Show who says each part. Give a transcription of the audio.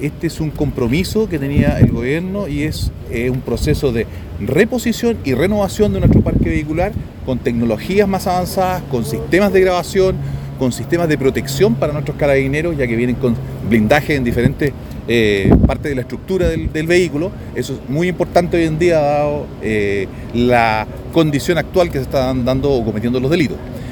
Speaker 1: Este es un compromiso que tenía el gobierno y es eh, un proceso de reposición y renovación de nuestro parque vehicular con tecnologías más avanzadas, con sistemas de grabación, con sistemas de protección para nuestros carabineros, ya que vienen con blindaje en diferentes eh, partes de la estructura del, del, vehículo. Eso es muy importante hoy en día, dado eh, la condición actual que se están dando o cometiendo los delitos.